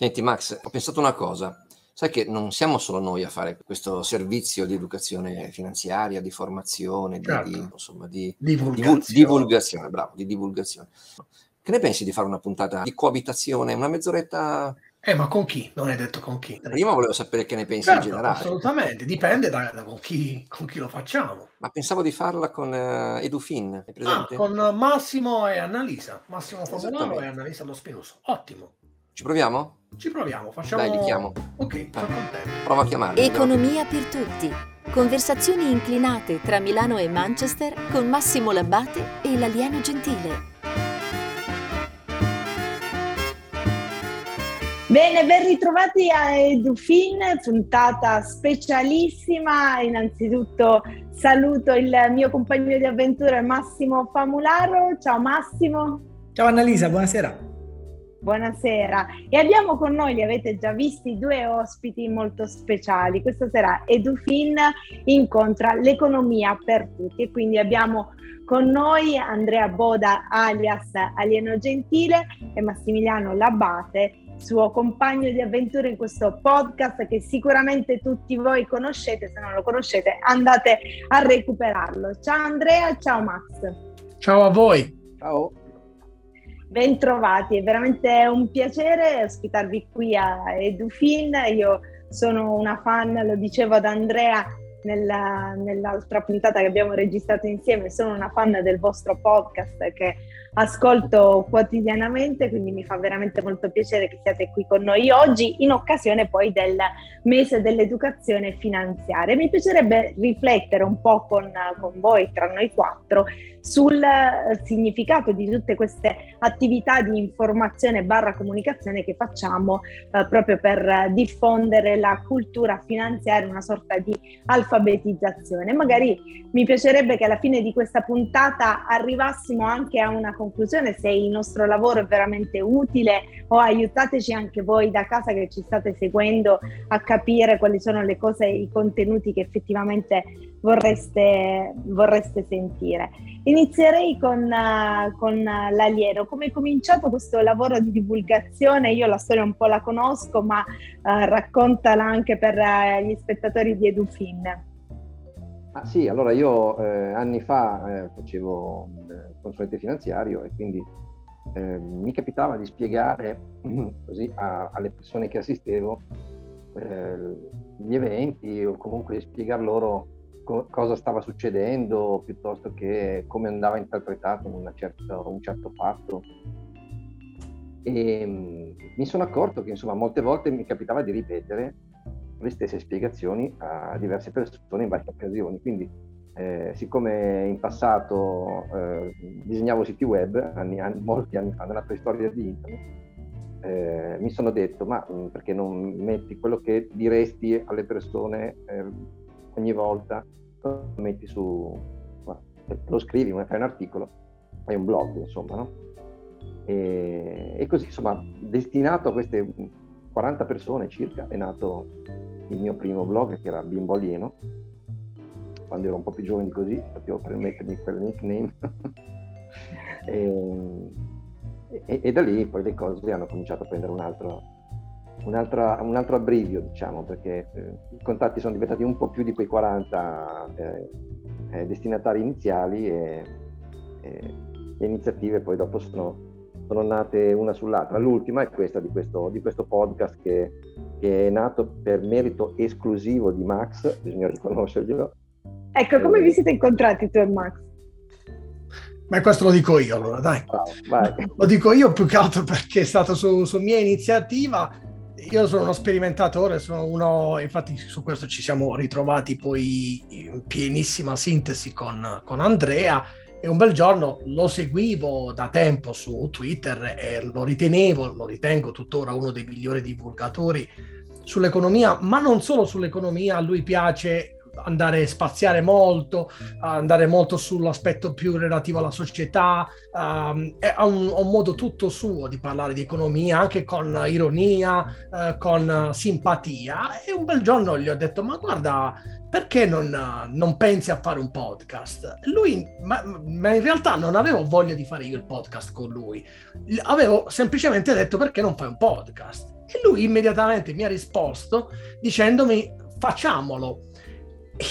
Senti Max, ho pensato una cosa. Sai che non siamo solo noi a fare questo servizio di educazione finanziaria, di formazione, certo. di, insomma, di divulgazione. divulgazione, bravo, di divulgazione. Che ne pensi di fare una puntata di coabitazione, una mezz'oretta? Eh, ma con chi? Non hai detto con chi. Prima volevo sapere che ne pensi certo, in generale. Assolutamente, dipende da, da con, chi, con, chi, lo facciamo. Ma pensavo di farla con uh, Edufin, è? Ah, con Massimo e Annalisa. Massimo Formulano e Annalisa Lo Spinoso. Ottimo. Ci proviamo? Ci proviamo, facciamo... Dai, li chiamo. Ok, sono contento. Prova a chiamarli. Economia per tutti. Conversazioni inclinate tra Milano e Manchester con Massimo Labbate e l'alieno gentile. Bene, ben ritrovati a Edufin, puntata specialissima. Innanzitutto saluto il mio compagno di avventure Massimo Famularo. Ciao Massimo. Ciao Annalisa, buonasera. Buonasera e abbiamo con noi, li avete già visti, due ospiti molto speciali. Questa sera Edufin incontra l'economia per tutti e quindi abbiamo con noi Andrea Boda alias Alieno Gentile e Massimiliano Labate, suo compagno di avventure in questo podcast che sicuramente tutti voi conoscete, se non lo conoscete andate a recuperarlo. Ciao Andrea, ciao Max. Ciao a voi. Ciao. Bentrovati, è veramente un piacere ospitarvi qui a Edufin. Io sono una fan, lo dicevo ad Andrea nella, nell'altra puntata che abbiamo registrato insieme, sono una fan del vostro podcast che ascolto quotidianamente, quindi mi fa veramente molto piacere che siate qui con noi oggi in occasione poi del mese dell'educazione finanziaria. Mi piacerebbe riflettere un po' con, con voi, tra noi quattro, sul significato di tutte queste attività di informazione barra comunicazione che facciamo eh, proprio per diffondere la cultura finanziaria, una sorta di alfabetizzazione. Magari mi piacerebbe che alla fine di questa puntata arrivassimo anche a una conclusione se il nostro lavoro è veramente utile o aiutateci anche voi da casa che ci state seguendo a capire quali sono le cose, i contenuti che effettivamente vorreste, vorreste sentire. Inizierei con, uh, con uh. Come è cominciato questo lavoro di divulgazione? Io la storia un po' la conosco, ma uh, raccontala anche per gli spettatori di Edufin. Ah, sì, allora io eh, anni fa eh, facevo consulente finanziario e quindi eh, mi capitava di spiegare così a, alle persone che assistevo eh, gli eventi o comunque spiegare loro co- cosa stava succedendo piuttosto che come andava interpretato certa, un certo fatto. E mh, mi sono accorto che insomma molte volte mi capitava di ripetere le stesse spiegazioni a diverse persone in varie occasioni. Quindi, eh, siccome in passato eh, disegnavo siti web, anni, anni, molti anni fa, nella preistoria di internet, eh, mi sono detto, ma mh, perché non metti quello che diresti alle persone eh, ogni volta, lo metti su, lo scrivi, fai un articolo, fai un blog, insomma, no? E, e così, insomma, destinato a queste 40 persone circa, è nato il mio primo blog che era Bimbo Alieno, quando ero un po' più giovane di così, potevo permettermi quel nickname. e, e, e, da lì poi le cose hanno cominciato a prendere un altro, un altro, un altro abbrivio, diciamo, perché eh, i contatti sono diventati un po' più di quei 40 eh, eh, destinatari iniziali e, e le iniziative poi dopo sono sono nate una sull'altra. L'ultima è questa di questo, di questo podcast che, che, è nato per merito esclusivo di Max, bisogna riconoscerglielo. Ecco, come vi siete incontrati tu e Max? Ma questo lo dico io allora, dai. Wow, lo dico io più che altro perché è stato su, su mia iniziativa. Io sono uno sperimentatore, sono uno, infatti su questo ci siamo ritrovati poi in pienissima sintesi con, con Andrea e un bel giorno lo seguivo da tempo su Twitter e lo ritenevo, lo ritengo tuttora uno dei migliori divulgatori sull'economia, ma non solo sull'economia, a lui piace andare a spaziare molto, andare molto sull'aspetto più relativo alla società, um, ha, un, un, modo tutto suo di parlare di economia, anche con ironia, uh, con simpatia. E un bel giorno gli ho detto, ma guarda, perché non, non, pensi a fare un podcast? Lui, ma, ma, in realtà non avevo voglia di fare io il podcast con lui, avevo semplicemente detto perché non fai un podcast? E lui immediatamente mi ha risposto dicendomi facciamolo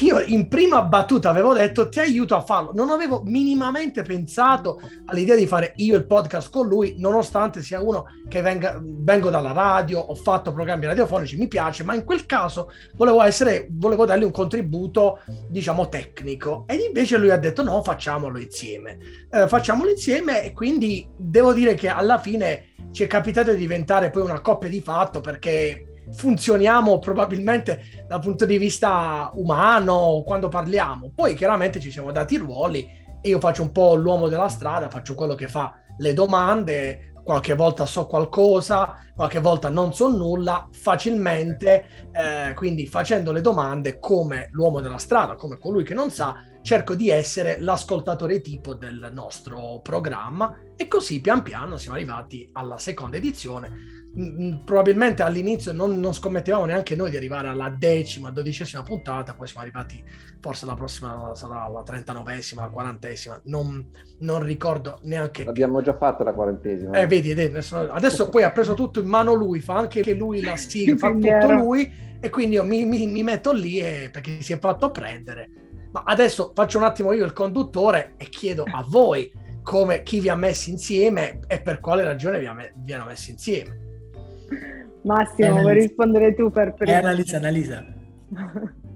io in prima battuta avevo detto ti aiuto a farlo, non avevo minimamente pensato all'idea di fare io il podcast con lui, nonostante sia uno che venga, vengo dalla radio, ho fatto programmi radiofonici, mi piace, ma in quel caso volevo, essere, volevo dargli un contributo, diciamo, tecnico. Ed invece lui ha detto no, facciamolo insieme. Eh, facciamolo insieme e quindi devo dire che alla fine ci è capitato di diventare poi una coppia di fatto perché funzioniamo probabilmente dal punto di vista umano quando parliamo. Poi chiaramente ci siamo dati ruoli e io faccio un po' l'uomo della strada, faccio quello che fa le domande, qualche volta so qualcosa, qualche volta non so nulla, facilmente, eh, quindi facendo le domande come l'uomo della strada, come colui che non sa, cerco di essere l'ascoltatore tipo del nostro programma e così pian piano siamo arrivati alla seconda edizione probabilmente all'inizio non, non, scommettevamo neanche noi di arrivare alla decima, dodicesima puntata, poi siamo arrivati, forse la prossima sarà la trentanovesima, la quarantesima, non, non ricordo neanche. L'abbiamo già fatta la quarantesima. Eh, vedi, adesso, poi ha preso tutto in mano lui, fa anche che lui la sigla, fa tutto lui e quindi io mi, mi, mi metto lì e, perché si è fatto prendere. Ma adesso faccio un attimo io il conduttore e chiedo a voi come chi vi ha messi insieme e per quale ragione vi, ha me, vi hanno messi insieme. Massimo, vuoi rispondere tu per prima? Eh, Annalisa, Annalisa.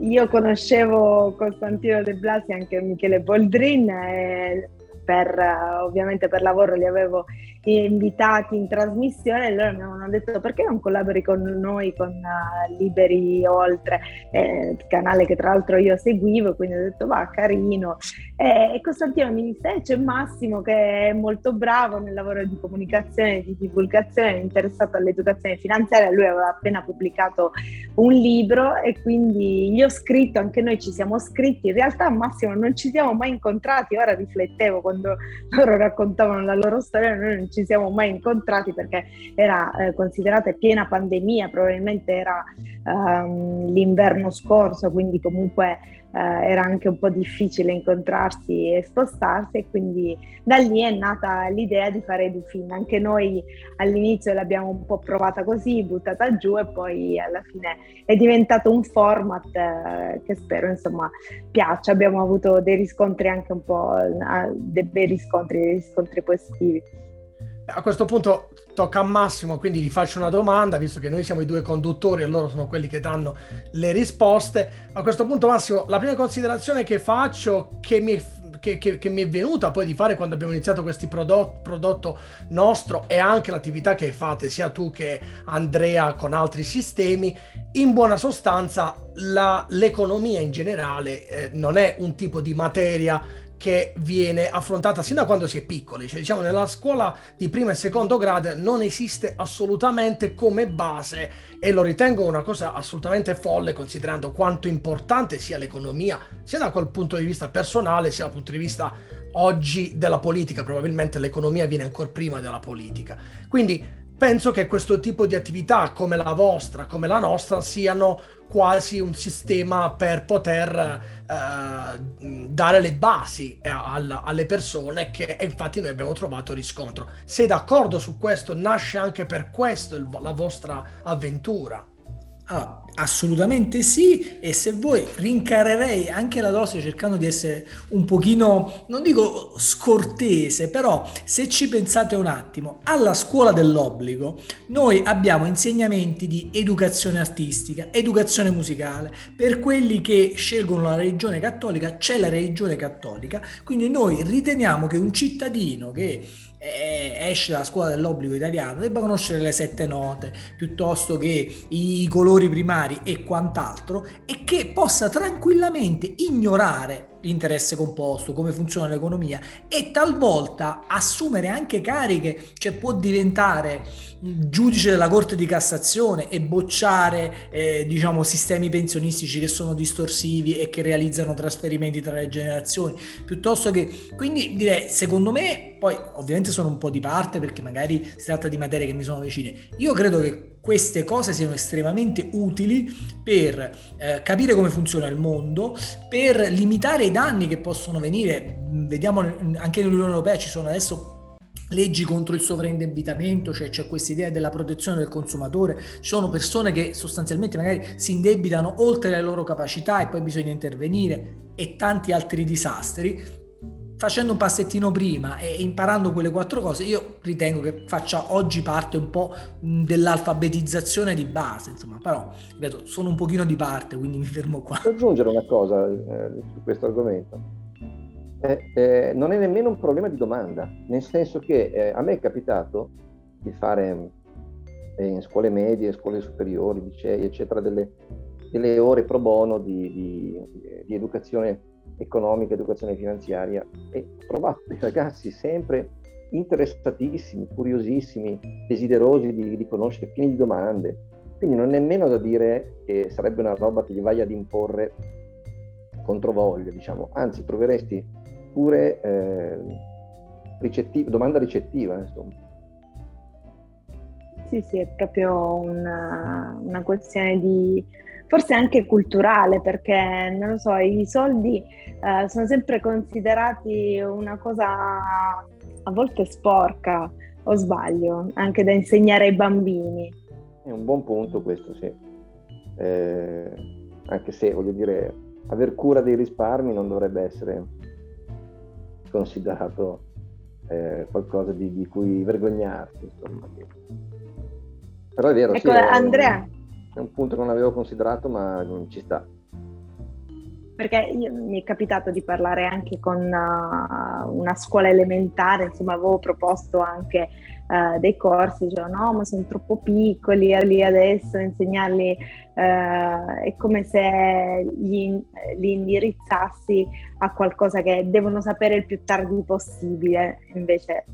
Io conoscevo Costantino De Blasi e anche Michele Boldrin e per, ovviamente per lavoro li avevo invitati in trasmissione e loro mi avevano detto perché non collabori con noi, con uh, Liberi Oltre, eh, canale che tra l'altro io seguivo, quindi ho detto va carino. E, e Costantino mi disse eh, c'è Massimo che è molto bravo nel lavoro di comunicazione, di divulgazione, è interessato all'educazione finanziaria, lui aveva appena pubblicato un libro e quindi gli ho scritto, anche noi ci siamo scritti, in realtà Massimo non ci siamo mai incontrati, ora riflettevo quando loro raccontavano la loro storia, noi non ci siamo mai incontrati perché era eh, considerata piena pandemia, probabilmente era um, l'inverno scorso, quindi comunque era anche un po' difficile incontrarsi e spostarsi e quindi da lì è nata l'idea di fare Edufin. Anche noi all'inizio l'abbiamo un po' provata così, buttata giù e poi alla fine è diventato un format eh, che spero insomma piaccia. Abbiamo avuto dei riscontri anche un po', eh, dei bei riscontri, dei riscontri positivi. A questo punto tocca a Massimo, quindi gli faccio una domanda, visto che noi siamo i due conduttori e loro sono quelli che danno le risposte. A questo punto, Massimo, la prima considerazione che faccio, che mi, che, che, che mi è venuta poi di fare quando abbiamo iniziato questo prodotto, prodotto nostro e anche l'attività che fate sia tu che Andrea con altri sistemi, in buona sostanza la, l'economia in generale eh, non è un tipo di materia che viene affrontata sin da quando si è piccoli, cioè diciamo nella scuola di primo e secondo grado non esiste assolutamente come base e lo ritengo una cosa assolutamente folle considerando quanto importante sia l'economia sia da quel punto di vista personale sia dal punto di vista oggi della politica, probabilmente l'economia viene ancora prima della politica. Quindi penso che questo tipo di attività come la vostra, come la nostra siano quasi un sistema per poter eh, dare le basi eh, al, alle persone che infatti noi abbiamo trovato riscontro. Sei d'accordo su questo? Nasce anche per questo il, la vostra avventura? Ah, assolutamente sì e se vuoi rincarerei anche la dose cercando di essere un pochino, non dico scortese, però se ci pensate un attimo, alla scuola dell'obbligo noi abbiamo insegnamenti di educazione artistica, educazione musicale, per quelli che scelgono la religione cattolica c'è la religione cattolica, quindi noi riteniamo che un cittadino che esce dalla scuola dell'obbligo italiano debba conoscere le sette note piuttosto che i colori primari e quant'altro e che possa tranquillamente ignorare l'interesse composto, come funziona l'economia e talvolta assumere anche cariche, cioè può diventare giudice della Corte di Cassazione e bocciare eh, diciamo sistemi pensionistici che sono distorsivi e che realizzano trasferimenti tra le generazioni, piuttosto che quindi direi secondo me poi ovviamente sono un po' di parte perché magari si tratta di materie che mi sono vicine. Io credo che queste cose siano estremamente utili per eh, capire come funziona il mondo, per limitare i danni che possono venire. Vediamo anche nell'Unione Europea ci sono adesso leggi contro il sovraindebitamento, cioè c'è questa idea della protezione del consumatore, ci sono persone che sostanzialmente magari si indebitano oltre le loro capacità e poi bisogna intervenire e tanti altri disastri. Facendo un passettino prima e imparando quelle quattro cose, io ritengo che faccia oggi parte un po' dell'alfabetizzazione di base, insomma, però ripeto, sono un pochino di parte, quindi mi fermo qua. Posso aggiungere una cosa eh, su questo argomento? eh, eh, non è nemmeno un problema di domanda, nel senso che eh, a me è capitato di fare eh, in scuole medie, scuole superiori, licei, eccetera, delle, delle ore pro bono di, di, di, educazione economica, educazione finanziaria e ho trovato dei ragazzi sempre interessatissimi, curiosissimi, desiderosi di, di conoscere, pieni di domande. Quindi non è nemmeno da dire che sarebbe una roba che gli vai ad imporre controvoglia, diciamo, anzi troveresti oppure eh, ricettiva, domanda ricettiva, insomma. Sì, sì, è proprio una, una, questione di forse anche culturale, perché non lo so, i soldi eh, sono sempre considerati una cosa a volte sporca, o sbaglio, anche da insegnare ai bambini. È un buon punto questo, sì. Eh, anche se voglio dire, aver cura dei risparmi non dovrebbe essere considerato eh, qualcosa di, di, cui vergognarsi. Insomma. Però è vero, ecco, sì, Andrea. È un punto che non avevo considerato, ma ci sta. Perché io, mi è capitato di parlare anche con uh, una scuola elementare, insomma avevo proposto anche uh, dei corsi, dicevo no ma sono troppo piccoli lì adesso, insegnarli uh, è come se gli, li indirizzassi a qualcosa che devono sapere il più tardi possibile, invece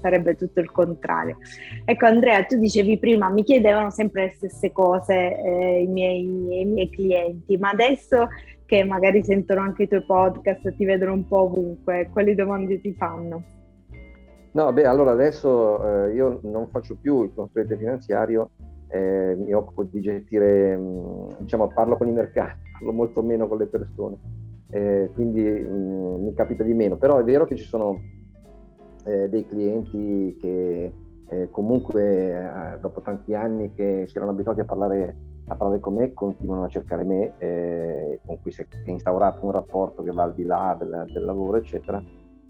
sarebbe tutto il contrario. Ecco Andrea, tu dicevi prima, mi chiedevano sempre le stesse cose eh, i, miei, i miei clienti, ma adesso che magari sentono anche i tuoi podcast, ti vedono un po' ovunque, quali domande ti fanno? No, beh, allora adesso eh, io non faccio più il consulente finanziario, eh, mi occupo di gestire, mh, diciamo, parlo con i mercati, parlo molto meno con le persone, eh, quindi mh, mi capita di meno, però è vero che ci sono eh, dei clienti che eh, comunque eh, dopo tanti anni che si erano abituati a parlare, a parlare con me continuano a cercare me, con cui si è instaurato un rapporto che va al di là del, del lavoro, eccetera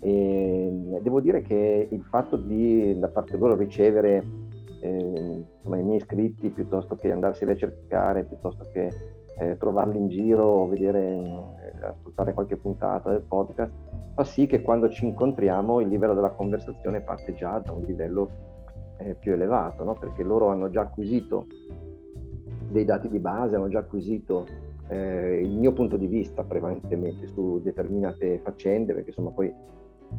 e devo dire che il fatto di da parte loro ricevere eh, i miei iscritti piuttosto che andarseli a cercare, piuttosto che eh, trovarli in giro o vedere, eh, ascoltare qualche puntata del podcast, fa sì che quando ci incontriamo il livello della conversazione parte già da un livello eh, più elevato, no? perché loro hanno già acquisito dei dati di base, hanno già acquisito eh, il mio punto di vista prevalentemente su determinate faccende, perché insomma poi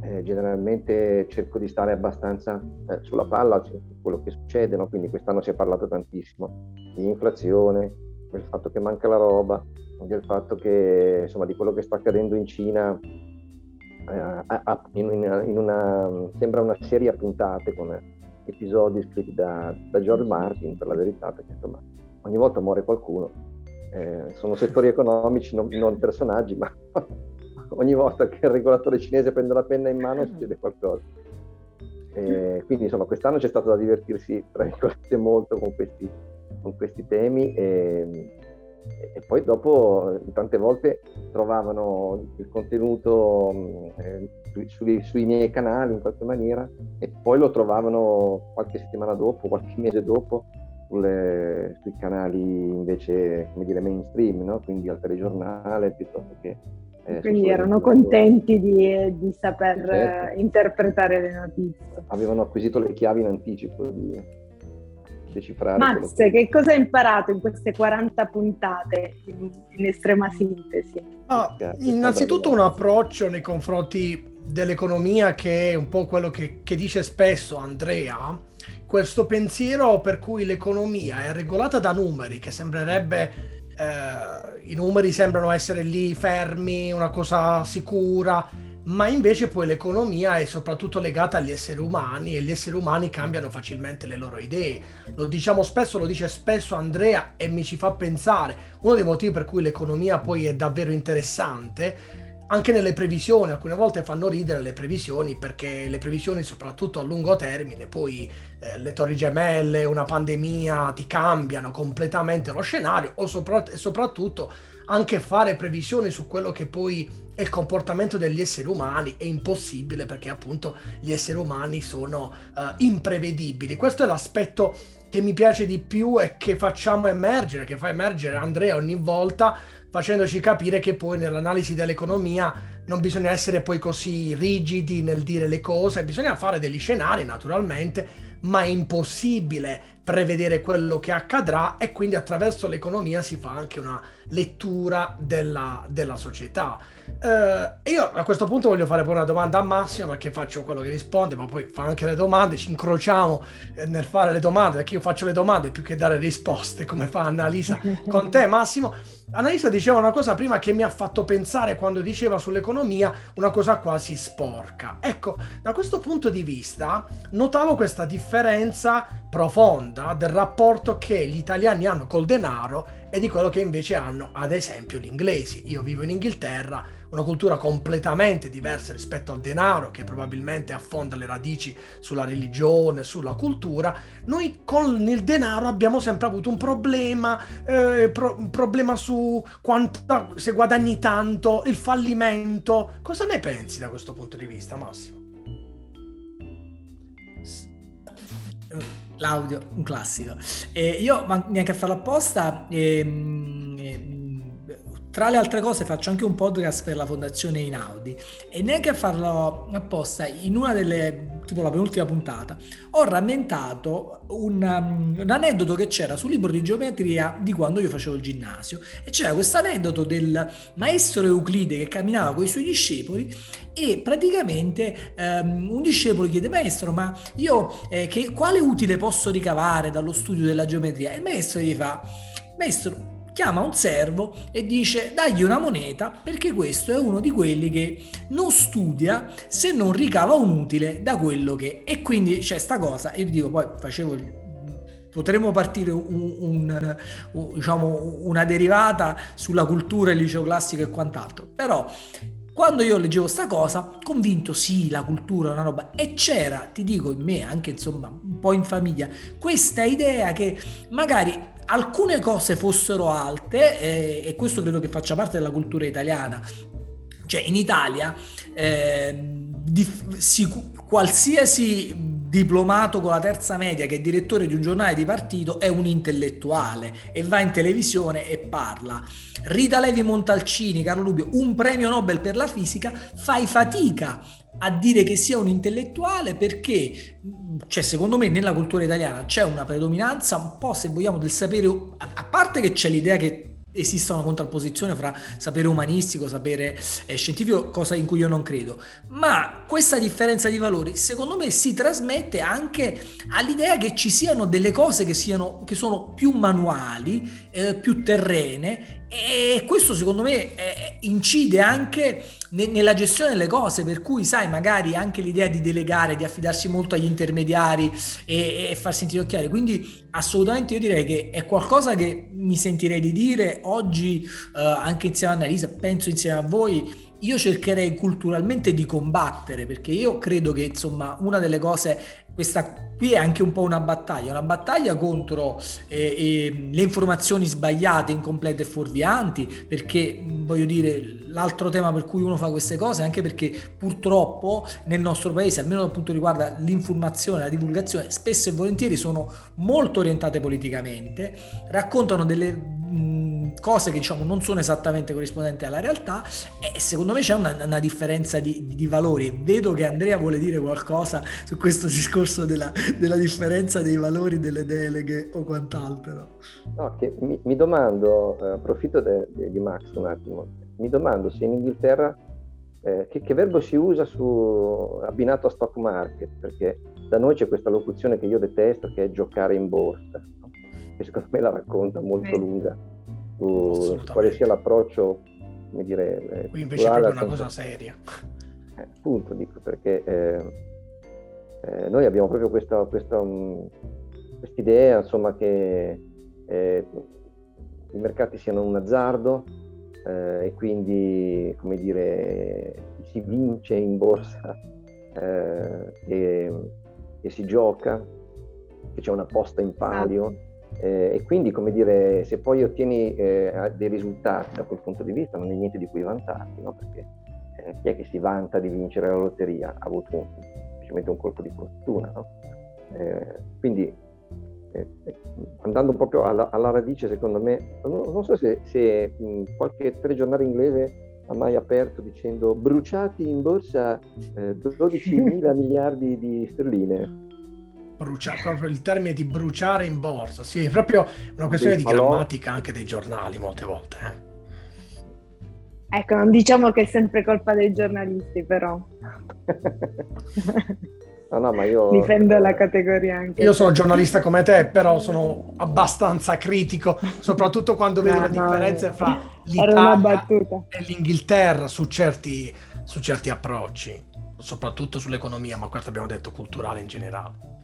eh, generalmente cerco di stare abbastanza eh, sulla palla su quello che succede, no? quindi quest'anno si è parlato tantissimo di inflazione, del fatto che manca la roba, del fatto che insomma di quello che sta accadendo in Cina eh, in, in, in una, sembra una serie a puntate con episodi scritti da, da George Martin per la verità perché insomma ogni volta muore qualcuno eh, sono settori economici non, non personaggi ma ogni volta che il regolatore cinese prende la penna in mano succede qualcosa. E quindi insomma quest'anno c'è stato da divertirsi molto con questi, con questi temi e, e, poi dopo tante volte trovavano il contenuto eh, sui, sui, miei canali in qualche maniera e poi lo trovavano qualche settimana dopo, qualche mese dopo sulle, sui canali invece come dire mainstream, no? quindi al telegiornale piuttosto che eh, Quindi erano contenti di, di saper certo. interpretare le notizie. Avevano acquisito le chiavi in anticipo di decifrare. Max, che... che cosa hai imparato in queste 40 puntate in, in estrema sintesi? Ah, innanzitutto un approccio nei confronti dell'economia che è un po' quello che, che dice spesso Andrea, questo pensiero per cui l'economia è regolata da numeri, che sembrerebbe eh, i numeri sembrano essere lì fermi, una cosa sicura, ma invece poi l'economia è soprattutto legata agli esseri umani e gli esseri umani cambiano facilmente le loro idee. Lo diciamo spesso, lo dice spesso Andrea e mi ci fa pensare. Uno dei motivi per cui l'economia poi è davvero interessante anche nelle previsioni, alcune volte fanno ridere le previsioni perché le previsioni soprattutto a lungo termine, poi eh, le torri gemelle, una pandemia ti cambiano completamente lo scenario o sopra- soprattutto anche fare previsioni su quello che poi è il comportamento degli esseri umani è impossibile perché appunto gli esseri umani sono uh, imprevedibili. Questo è l'aspetto che mi piace di più e che facciamo emergere, che fa emergere Andrea ogni volta facendoci capire che poi nell'analisi dell'economia non bisogna essere poi così rigidi nel dire le cose, bisogna fare degli scenari naturalmente, ma è impossibile prevedere quello che accadrà e quindi attraverso l'economia si fa anche una lettura della, della società. Eh, io a questo punto voglio fare poi una domanda a Massimo perché faccio quello che risponde, ma poi fa anche le domande, ci incrociamo eh, nel fare le domande perché io faccio le domande più che dare risposte come fa Annalisa con te Massimo. Annalisa diceva una cosa prima che mi ha fatto pensare quando diceva sull'economia una cosa quasi sporca. Ecco, da questo punto di vista notavo questa differenza profonda del rapporto che gli italiani hanno col denaro e di quello che invece hanno ad esempio gli inglesi. Io vivo in Inghilterra, una cultura completamente diversa rispetto al denaro che probabilmente affonda le radici sulla religione, sulla cultura. Noi con il denaro abbiamo sempre avuto un problema, eh, pro- un problema su quanto, se guadagni tanto, il fallimento. Cosa ne pensi da questo punto di vista, Massimo? L'audio, un classico. Eh, io neanche a farlo apposta. Ehm, eh, tra le altre cose faccio anche un podcast per la fondazione Inaudi e neanche a farlo apposta in una delle tipo la penultima puntata ho rammentato un, um, un, aneddoto che c'era sul libro di geometria di quando io facevo il ginnasio. E c'era questo aneddoto del maestro Euclide che camminava con i suoi discepoli e praticamente um, un discepolo chiede maestro ma io eh, che, quale utile posso ricavare dallo studio della geometria? E il maestro gli fa maestro chiama un servo e dice dagli una moneta perché questo è uno di quelli che non studia se non ricava un utile da quello che e quindi c'è sta cosa e dico poi facevo potremmo partire un, un, un, diciamo, una derivata sulla cultura, il liceo classico e quant'altro. Però quando io leggevo sta cosa, convinto sì, la cultura è una roba, e c'era, ti dico in me, anche insomma un po' in famiglia, questa idea che magari alcune cose fossero alte, eh, e questo credo che faccia parte della cultura italiana, cioè in Italia eh, di, si, qualsiasi diplomato con la terza media che è direttore di un giornale di partito è un intellettuale e va in televisione e parla. Rita Levi Montalcini, Carlo Rubio, un premio Nobel per la fisica, fai fatica a dire che sia un intellettuale perché, cioè, secondo me, nella cultura italiana c'è una predominanza un po', se vogliamo, del sapere, a parte che c'è l'idea che esista una contrapposizione fra sapere umanistico, sapere eh, scientifico, cosa in cui io non credo. Ma questa differenza di valori, secondo me, si trasmette anche all'idea che ci siano delle cose che, siano, che sono più manuali, eh, più terrene e questo secondo me eh, incide anche ne- nella gestione delle cose, per cui sai, magari anche l'idea di delegare, di affidarsi molto agli intermediari e, e far sentire occhiali. Quindi assolutamente io direi che è qualcosa che mi sentirei di dire oggi eh, anche insieme a Annalisa, penso insieme a voi io cercherei culturalmente di combattere perché io credo che insomma una delle cose questa qui è anche un po' una battaglia, una battaglia contro eh, eh, le informazioni sbagliate, incomplete e fuorvianti, perché voglio dire, l'altro tema per cui uno fa queste cose è anche perché purtroppo nel nostro paese, almeno dal punto riguarda l'informazione, la divulgazione, spesso e volentieri sono molto orientate politicamente, raccontano delle cose che diciamo non sono esattamente corrispondenti alla realtà e secondo me c'è una, una differenza di, di valori. Vedo che Andrea vuole dire qualcosa su questo discorso della, della, differenza dei valori delle deleghe o quant'altro. No, che mi, mi domando, eh, approfitto de, de, di Max un attimo, mi domando se in Inghilterra eh, che, che, verbo si usa su, abbinato a stock market, perché da noi c'è questa locuzione che io detesto che è giocare in borsa? che secondo me la racconta molto lunga su quale sia l'approccio, come dire... Eh, Qui invece è proprio una cosa seria. Eh, appunto, dico, perché eh, eh, noi abbiamo proprio questa, questa um, idea insomma, che eh, i mercati siano un azzardo, eh, e quindi, come dire, si vince in borsa eh, e, e, si gioca, che c'è una posta in palio. Eh, e quindi, come dire, se poi ottieni eh, dei risultati da quel punto di vista, non è niente di cui vantarti, no? perché eh, chi è che si vanta di vincere la lotteria? Ha avuto un, semplicemente un colpo di fortuna. No? Eh, quindi eh, andando proprio alla, alla, radice, secondo me, non, non so se, se mh, qualche telegiornale inglese ha mai aperto dicendo bruciati in borsa eh, 12 mila miliardi di sterline. Bruciare, proprio il termine di bruciare in borsa, sì, è proprio una questione sì, di grammatica anche dei giornali molte volte. Eh. Ecco, non diciamo che è sempre colpa dei giornalisti, però. No, no, ma io... Difendo la categoria anche. Io sono giornalista come te, però sono abbastanza critico, soprattutto quando vedo no, le differenze no, fra l'Italia e l'Inghilterra su certi, su certi approcci, soprattutto sull'economia, ma questo abbiamo detto culturale in generale.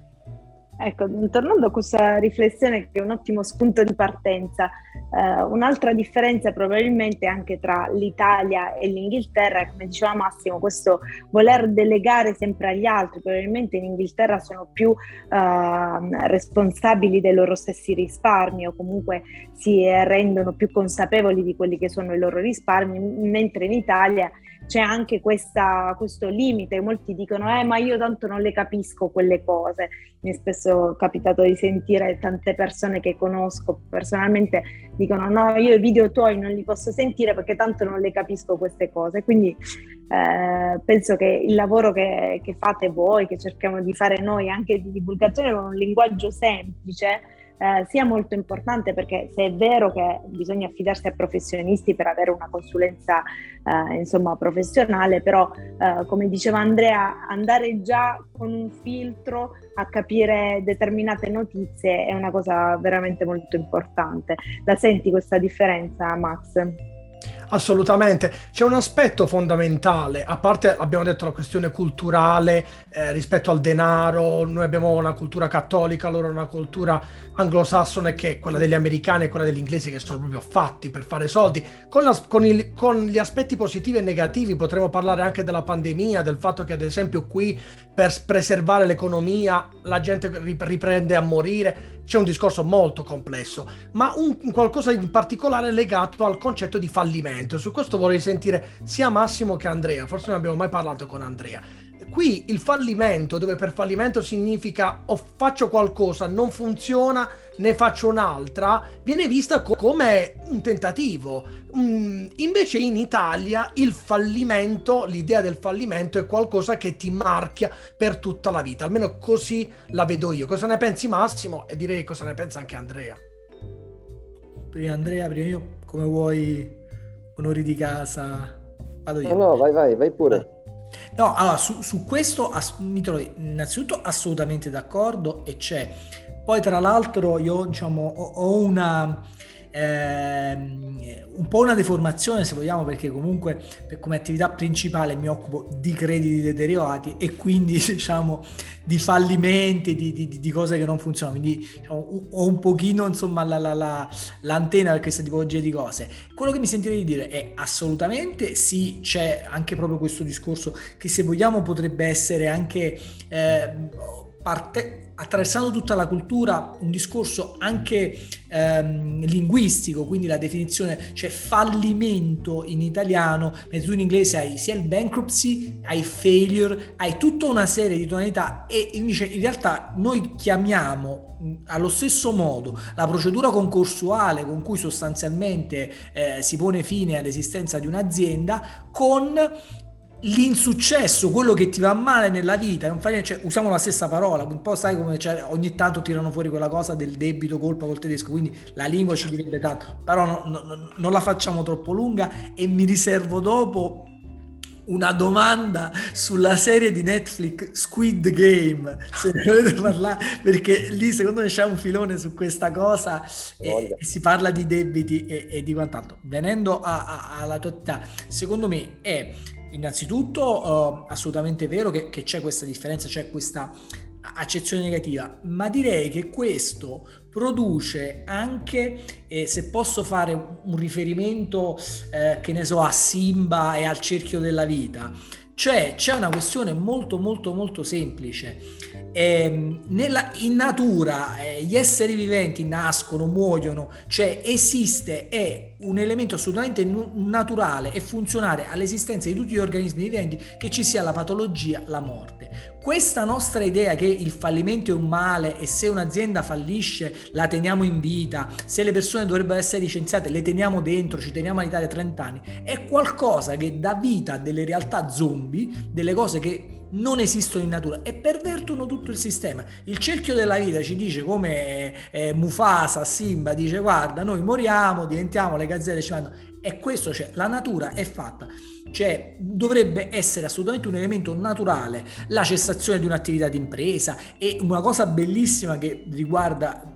Ecco, tornando a questa riflessione che è un ottimo spunto di partenza, eh, un'altra differenza probabilmente anche tra l'Italia e l'Inghilterra come diceva Massimo, questo voler delegare sempre agli altri, probabilmente in Inghilterra sono più eh, responsabili dei loro stessi risparmi o comunque si rendono più consapevoli di quelli che sono i loro risparmi, mentre in Italia c'è anche questa, questo limite, molti dicono eh ma io tanto non le capisco quelle cose, mi è spesso capitato di sentire tante persone che conosco personalmente dicono no io i video tuoi non li posso sentire perché tanto non le capisco queste cose, quindi eh, penso che il lavoro che, che fate voi, che cerchiamo di fare noi anche di divulgazione con un linguaggio semplice, eh, sia molto importante perché se è vero che bisogna affidarsi a professionisti per avere una consulenza eh, insomma, professionale, però eh, come diceva Andrea, andare già con un filtro a capire determinate notizie è una cosa veramente molto importante. La senti questa differenza, Max? Assolutamente, c'è un aspetto fondamentale, a parte abbiamo detto la questione culturale eh, rispetto al denaro, noi abbiamo una cultura cattolica, loro una cultura anglosassone che è quella degli americani e quella degli inglesi che sono proprio fatti per fare soldi. Con, la, con, il, con gli aspetti positivi e negativi potremmo parlare anche della pandemia, del fatto che ad esempio qui per preservare l'economia la gente riprende a morire, c'è un discorso molto complesso, ma un, qualcosa in particolare legato al concetto di fallimento. Su questo vorrei sentire sia Massimo che Andrea, forse non abbiamo mai parlato con Andrea. Qui il fallimento, dove per fallimento significa o faccio qualcosa, non funziona, ne faccio un'altra, viene vista co- come un tentativo. Mm, invece in Italia il fallimento, l'idea del fallimento è qualcosa che ti marchia per tutta la vita, almeno così la vedo io. Cosa ne pensi Massimo? E direi cosa ne pensa anche Andrea. Prima Andrea, prima io, come vuoi, onori di casa. Vado io. No, no, vai, vai, vai pure. No, allora su, su questo mi trovo innanzitutto assolutamente d'accordo e c'è. Poi tra l'altro io diciamo ho, ho una ehm, un po' una deformazione se vogliamo perché comunque come attività principale mi occupo di crediti deteriorati e quindi diciamo di fallimenti, di, di, di cose che non funzionano, quindi diciamo, ho un pochino insomma la, la, la, l'antenna per questa tipologia di cose. Quello che mi sentirei di dire è assolutamente sì, c'è anche proprio questo discorso che se vogliamo potrebbe essere anche... Eh, parte, attraversando tutta la cultura un discorso anche ehm, linguistico, quindi la definizione, cioè fallimento in italiano, mentre tu in inglese hai sia il bankruptcy, hai failure, hai tutta una serie di tonalità e invece in realtà noi chiamiamo allo stesso modo la procedura concorsuale con cui sostanzialmente eh, si pone fine all'esistenza di un'azienda con l'insuccesso, quello che ti va male nella vita, non fa niente, cioè, usiamo la stessa parola, un po' sai come cioè, ogni tanto tirano fuori quella cosa del debito colpa col tedesco, quindi la lingua ci direbbe tanto, però no, no, non la facciamo troppo lunga e mi riservo dopo una domanda sulla serie di Netflix Squid Game, se ne volete parlare, perché lì secondo me c'è un filone su questa cosa e, e si parla di debiti e, e di quant'altro. Venendo alla tua età, secondo me è Innanzitutto uh, assolutamente vero che, che, c'è questa differenza, c'è questa accezione negativa, ma direi che questo produce anche, eh, se posso fare un riferimento, eh, che ne so, a Simba e al cerchio della vita, cioè c'è una questione molto molto molto semplice. Eh, nella, in natura eh, gli esseri viventi nascono, muoiono, cioè esiste, è un elemento assolutamente naturale e funzionale all'esistenza di tutti gli organismi viventi che ci sia la patologia, la morte. Questa nostra idea che il fallimento è un male e se un'azienda fallisce la teniamo in vita, se le persone dovrebbero essere licenziate le teniamo dentro, ci teniamo all'Italia 30 anni, è qualcosa che dà vita a delle realtà zombie, delle cose che non esistono in natura e pervertono tutto il sistema. Il cerchio della vita ci dice come eh, Mufasa, Simba, dice guarda noi moriamo, diventiamo le gazzelle, ci vanno. E questo c'è, la natura è fatta. Cioè, dovrebbe essere assolutamente un elemento naturale la cessazione di un'attività di impresa e una cosa bellissima che riguarda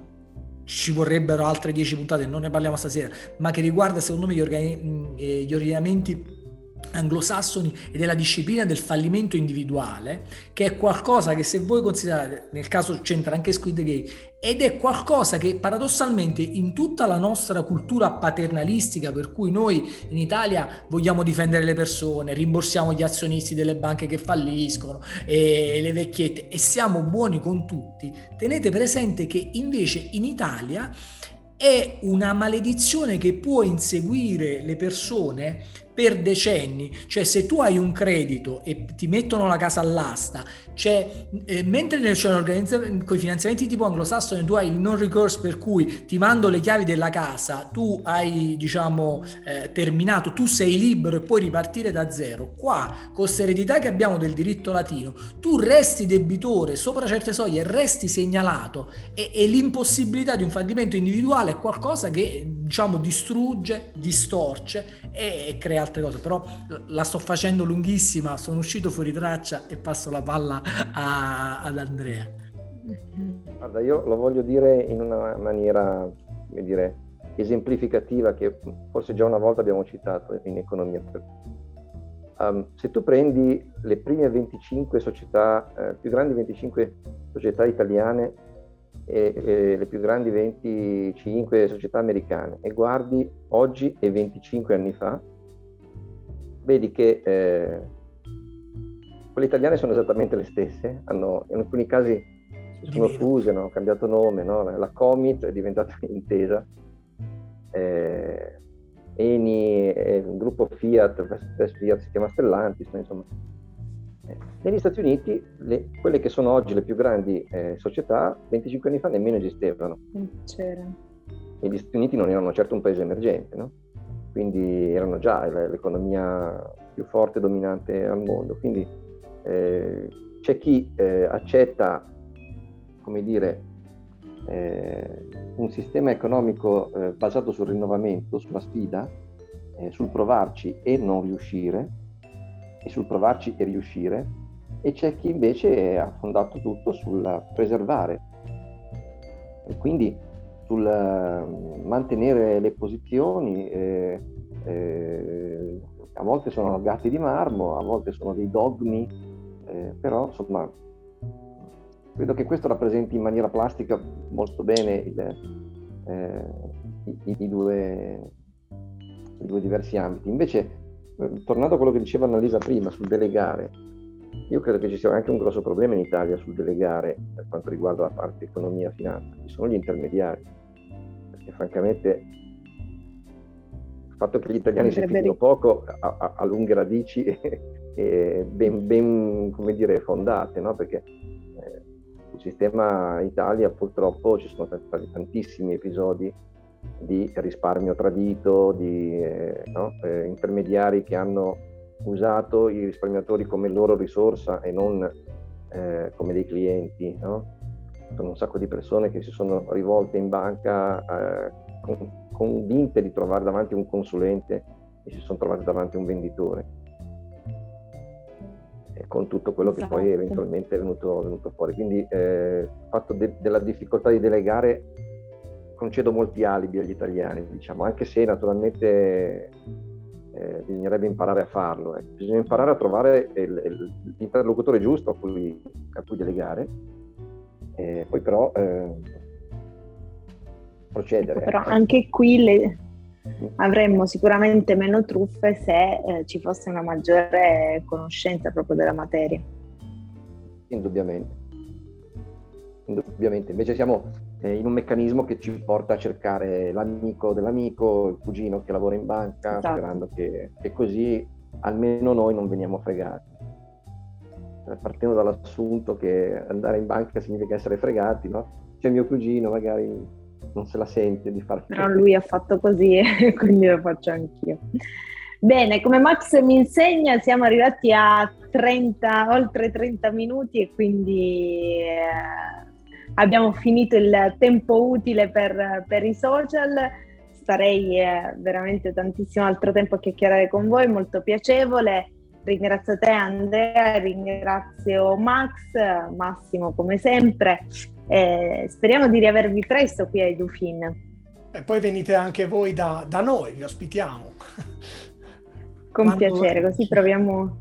ci vorrebbero altre dieci puntate, non ne parliamo stasera, ma che riguarda secondo me gli, organi- eh, gli ordinamenti anglosassoni e della disciplina del fallimento individuale, che è qualcosa che se voi considerate, nel caso c'entra anche Squid Game, ed è qualcosa che paradossalmente in tutta la nostra cultura paternalistica, per cui noi in Italia vogliamo difendere le persone, rimborsiamo gli azionisti delle banche che falliscono, e le vecchiette, e siamo buoni con tutti, tenete presente che invece in Italia è una maledizione che può inseguire le persone per decenni, cioè se tu hai un credito e ti mettono la casa all'asta, cioè, eh, mentre con i finanziamenti tipo anglosassone tu hai il non recourse per cui ti mando le chiavi della casa, tu hai diciamo eh, terminato, tu sei libero e puoi ripartire da zero. Qua, con questa eredità che abbiamo del diritto latino, tu resti debitore sopra certe soglie, resti segnalato e, e l'impossibilità di un fallimento individuale è qualcosa che diciamo distrugge, distorce e, e crea altre cose, però la sto facendo lunghissima, sono uscito fuori traccia e passo la palla a, ad Andrea. Guarda, io lo voglio dire in una maniera, come dire, esemplificativa che forse già una volta abbiamo citato in economia. Um, se tu prendi le prime 25 società, eh, più grandi 25 società italiane e, e, le più grandi 25 società americane e guardi oggi e 25 anni fa, vedi che eh, quelle italiane sono esattamente le stesse, hanno, in alcuni casi si sono fuse, hanno cambiato nome, no? la Comit è diventata Intesa, eh, Eni, eh, il gruppo Fiat, Best Fiat si chiama Stellantis, insomma. Eh, negli Stati Uniti le, quelle che sono oggi le più grandi eh, società 25 anni fa nemmeno esistevano. C'era. E gli Stati Uniti non erano certo un paese emergente, no? Quindi erano già l'economia più forte e dominante al mondo. Quindi eh, c'è chi eh, accetta, come dire, eh, un sistema economico eh, basato sul rinnovamento, sulla sfida, eh, sul provarci e non riuscire, e sul provarci e riuscire, e c'è chi invece ha fondato tutto sul preservare. E quindi sul eh, mantenere le posizioni, eh, eh, a volte sono gatti di marmo, a volte sono dei dogmi, eh, però insomma credo che questo rappresenti in maniera plastica molto bene il, eh, i, i, due, i, due, diversi ambiti. Invece, eh, tornando a quello che diceva Annalisa prima sul delegare, io credo che ci sia anche un grosso problema in Italia sul delegare per quanto riguarda la parte economia e finanza, ci sono gli intermediari, perché francamente il fatto che gli italiani si fidino poco ha, ha, ha, lunghe radici e, e ben, ben, come dire, fondate, no? perché eh, il sistema Italia purtroppo ci sono stati tantissimi episodi di risparmio tradito, di eh, no? eh, intermediari che hanno usato i risparmiatori come loro risorsa e non eh, come dei clienti. No? Sono un sacco di persone che si sono rivolte in banca eh, convinte di trovare davanti un consulente e si sono trovate davanti un venditore. E con tutto quello esatto. che poi esatto. eventualmente è venuto, venuto fuori. Quindi eh, il fatto de- della difficoltà di delegare concedo molti alibi agli italiani, diciamo, anche se naturalmente eh, bisognerebbe imparare a farlo. Eh. Bisogna imparare a trovare il, il, l'interlocutore giusto a cui, a cui delegare E poi però eh, procedere. Però ecco. anche qui le, avremmo sicuramente meno truffe se eh, ci fosse una maggiore conoscenza proprio della materia. Indubbiamente. Indubbiamente. Invece siamo eh, in un meccanismo che ci porta a cercare l'amico dell'amico, il cugino che lavora in banca, esatto. sperando che, che così almeno noi non veniamo fregati eh, partendo dall'assunto che andare in banca significa essere fregati, no? C'è mio cugino, magari non se la sente di fare. Però lui ha fatto così e quindi lo faccio anch'io. Bene, come Max mi insegna, siamo arrivati a 30, oltre 30 minuti e quindi eh, abbiamo finito il tempo utile per, per i social. Starei eh, veramente tantissimo altro tempo a chiacchierare con voi, molto piacevole. Ringrazio te Andrea, ringrazio Max, Massimo come sempre. Eh, speriamo di riavervi presto qui ai Dufin. E poi venite anche voi da, da noi, vi ospitiamo. Con Quando... piacere, così proviamo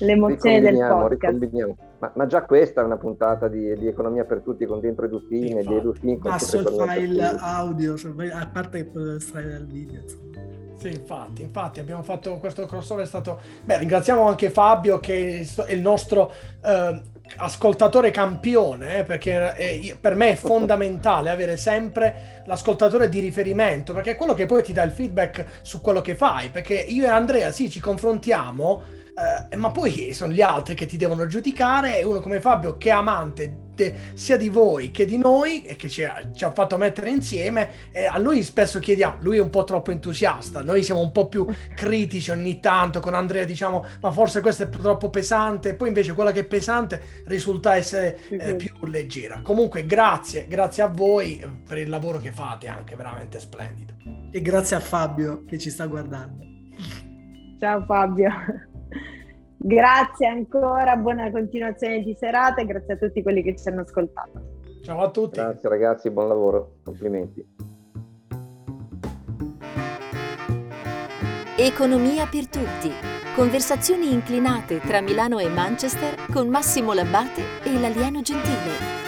l'emozione del podcast. Ma, ma, già questa è una puntata di, di, economia per tutti con dentro i Dufin e di Edufin. Passo il file audio, cioè, a parte che puoi estrarre dal video. Insomma. Sì, infatti, infatti abbiamo fatto questo crossover, è stato... Beh, ringraziamo anche Fabio che è il nostro eh, ascoltatore campione, eh, perché è, per me è fondamentale avere sempre l'ascoltatore di riferimento, perché è quello che poi ti dà il feedback su quello che fai, perché io e Andrea sì, ci confrontiamo, eh, ma poi sono gli altri che ti devono giudicare? E uno come Fabio che è amante de, sia di voi che di noi e che ci ha, ci ha fatto mettere insieme eh, a lui spesso chiediamo lui è un po' troppo entusiasta noi siamo un po' più critici ogni tanto con Andrea diciamo ma forse questo è troppo pesante poi invece quella che è pesante risulta essere eh, più leggera. Comunque grazie grazie a voi per il lavoro che fate anche veramente splendido. E grazie a Fabio che ci sta guardando. Ciao Fabio Grazie ancora, buona continuazione di serata e grazie a tutti quelli che ci hanno ascoltato. Ciao a tutti. Grazie ragazzi, buon lavoro, complimenti. Economia per tutti. Conversazioni inclinate tra Milano e Manchester con Massimo Labbate e l'alieno gentile.